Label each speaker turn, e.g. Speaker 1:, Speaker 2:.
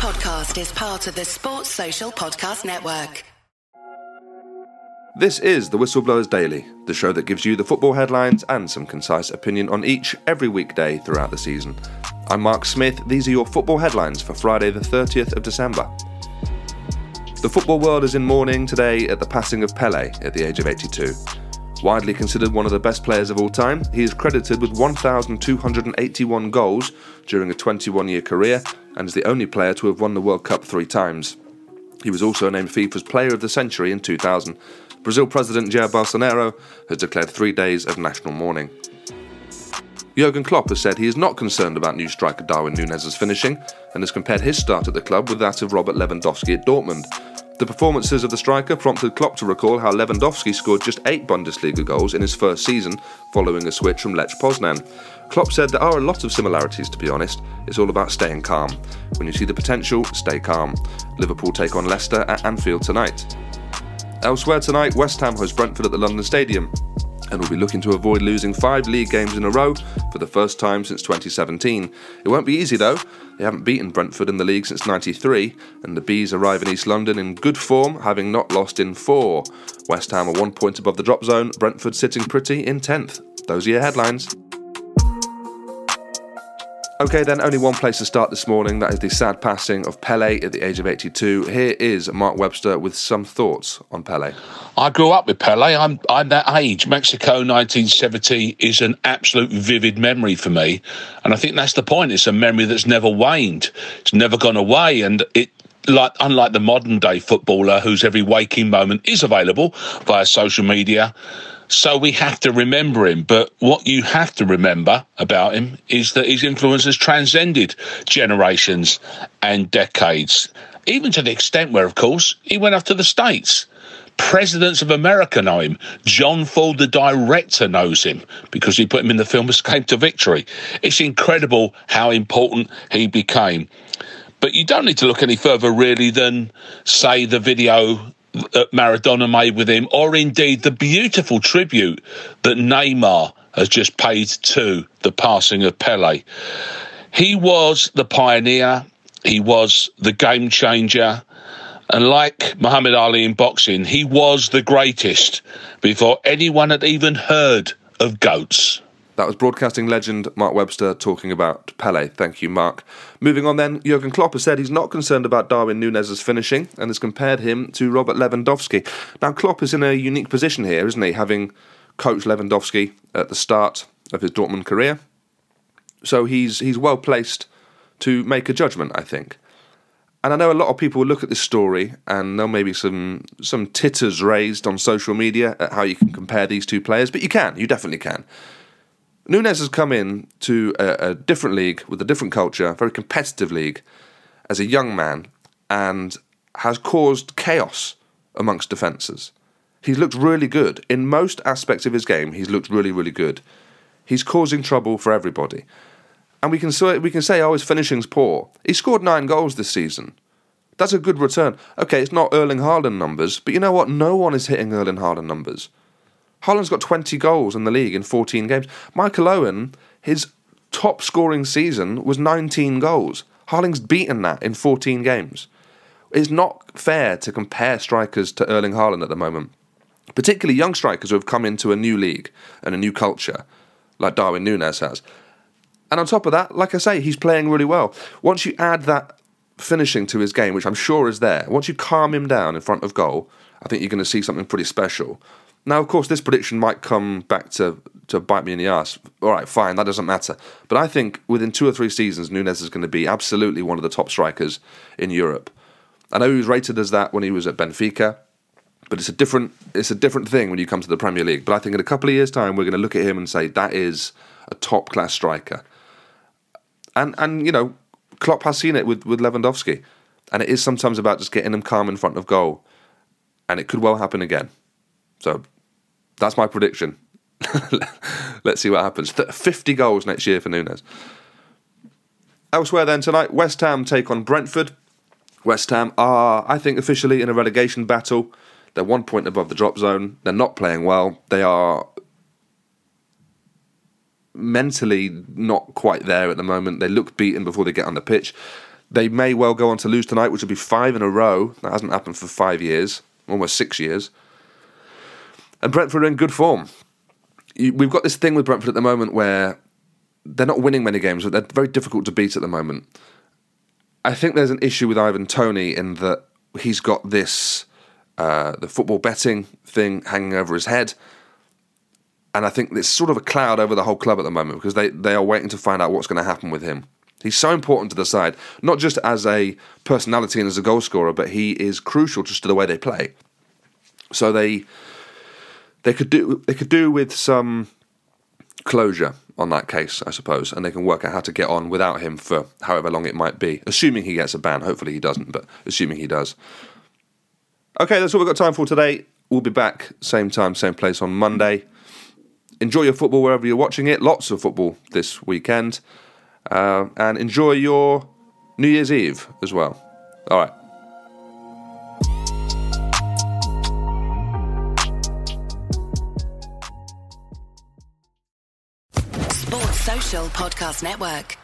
Speaker 1: podcast is part of the Sports Social Podcast Network.
Speaker 2: This is the Whistleblowers Daily, the show that gives you the football headlines and some concise opinion on each every weekday throughout the season. I'm Mark Smith. These are your football headlines for Friday, the 30th of December. The football world is in mourning today at the passing of Pele at the age of 82. Widely considered one of the best players of all time, he is credited with 1,281 goals during a 21 year career and is the only player to have won the World Cup three times. He was also named FIFA's Player of the Century in 2000. Brazil President Jair Bolsonaro has declared three days of national mourning. Jurgen Klopp has said he is not concerned about new striker Darwin Nunez's finishing and has compared his start at the club with that of Robert Lewandowski at Dortmund, the performances of the striker prompted Klopp to recall how Lewandowski scored just eight Bundesliga goals in his first season following a switch from Lech Poznan. Klopp said there are a lot of similarities, to be honest. It's all about staying calm. When you see the potential, stay calm. Liverpool take on Leicester at Anfield tonight. Elsewhere tonight, West Ham host Brentford at the London Stadium and will be looking to avoid losing five league games in a row for the first time since 2017. It won't be easy though. They haven't beaten Brentford in the league since 93, and the Bees arrive in East London in good form, having not lost in four. West Ham are one point above the drop zone, Brentford sitting pretty in 10th. Those are your headlines. Okay, then, only one place to start this morning. That is the sad passing of Pele at the age of 82. Here is Mark Webster with some thoughts on Pele.
Speaker 3: I grew up with Pele. I'm, I'm that age. Mexico 1970 is an absolute vivid memory for me. And I think that's the point. It's a memory that's never waned, it's never gone away. And it like unlike the modern day footballer whose every waking moment is available via social media so we have to remember him. But what you have to remember about him is that his influence has transcended generations and decades, even to the extent where, of course, he went off to the States. Presidents of America know him. John Ford, the director, knows him because he put him in the film Escape to Victory. It's incredible how important he became. But you don't need to look any further, really, than, say, the video that Maradona made with him, or indeed the beautiful tribute that Neymar has just paid to the passing of Pele. He was the pioneer, he was the game changer, and like Muhammad Ali in boxing, he was the greatest before anyone had even heard of goats.
Speaker 2: That was broadcasting legend Mark Webster talking about Pele. Thank you, Mark. Moving on then, Jurgen Klopp has said he's not concerned about Darwin Nunez's finishing and has compared him to Robert Lewandowski. Now, Klopp is in a unique position here, isn't he, having coached Lewandowski at the start of his Dortmund career. So he's he's well placed to make a judgment, I think. And I know a lot of people will look at this story and there'll maybe some some titters raised on social media at how you can compare these two players, but you can, you definitely can. Nunez has come in to a, a different league with a different culture, very competitive league, as a young man, and has caused chaos amongst defences. He's looked really good. In most aspects of his game, he's looked really, really good. He's causing trouble for everybody. And we can say, we can say, oh, his finishing's poor. He scored nine goals this season. That's a good return. Okay, it's not Erling Haaland numbers, but you know what? No one is hitting Erling Haaland numbers. Haaland's got 20 goals in the league in 14 games. Michael Owen, his top scoring season was 19 goals. Haaland's beaten that in 14 games. It's not fair to compare strikers to Erling Haaland at the moment, particularly young strikers who have come into a new league and a new culture, like Darwin Nunez has. And on top of that, like I say, he's playing really well. Once you add that finishing to his game, which I'm sure is there, once you calm him down in front of goal, I think you're going to see something pretty special. Now, of course, this prediction might come back to, to bite me in the ass. All right, fine, that doesn't matter. But I think within two or three seasons, Nunez is going to be absolutely one of the top strikers in Europe. I know he was rated as that when he was at Benfica, but it's a different it's a different thing when you come to the Premier League. But I think in a couple of years' time, we're going to look at him and say that is a top class striker. And and you know, Klopp has seen it with with Lewandowski, and it is sometimes about just getting him calm in front of goal, and it could well happen again. So that's my prediction. Let's see what happens. 50 goals next year for Nunez. Elsewhere, then, tonight, West Ham take on Brentford. West Ham are, I think, officially in a relegation battle. They're one point above the drop zone. They're not playing well. They are mentally not quite there at the moment. They look beaten before they get on the pitch. They may well go on to lose tonight, which would be five in a row. That hasn't happened for five years, almost six years. And Brentford are in good form. We've got this thing with Brentford at the moment where they're not winning many games, but they're very difficult to beat at the moment. I think there's an issue with Ivan Toney in that he's got this uh, the football betting thing hanging over his head. And I think there's sort of a cloud over the whole club at the moment because they, they are waiting to find out what's going to happen with him. He's so important to the side, not just as a personality and as a goal scorer, but he is crucial just to the way they play. So they they could do they could do with some closure on that case, I suppose, and they can work out how to get on without him for however long it might be, assuming he gets a ban. Hopefully he doesn't, but assuming he does. Okay, that's all we've got time for today. We'll be back same time, same place on Monday. Enjoy your football wherever you're watching it. Lots of football this weekend. Uh, and enjoy your New Year's Eve as well. All right.
Speaker 1: Sports Social Podcast Network.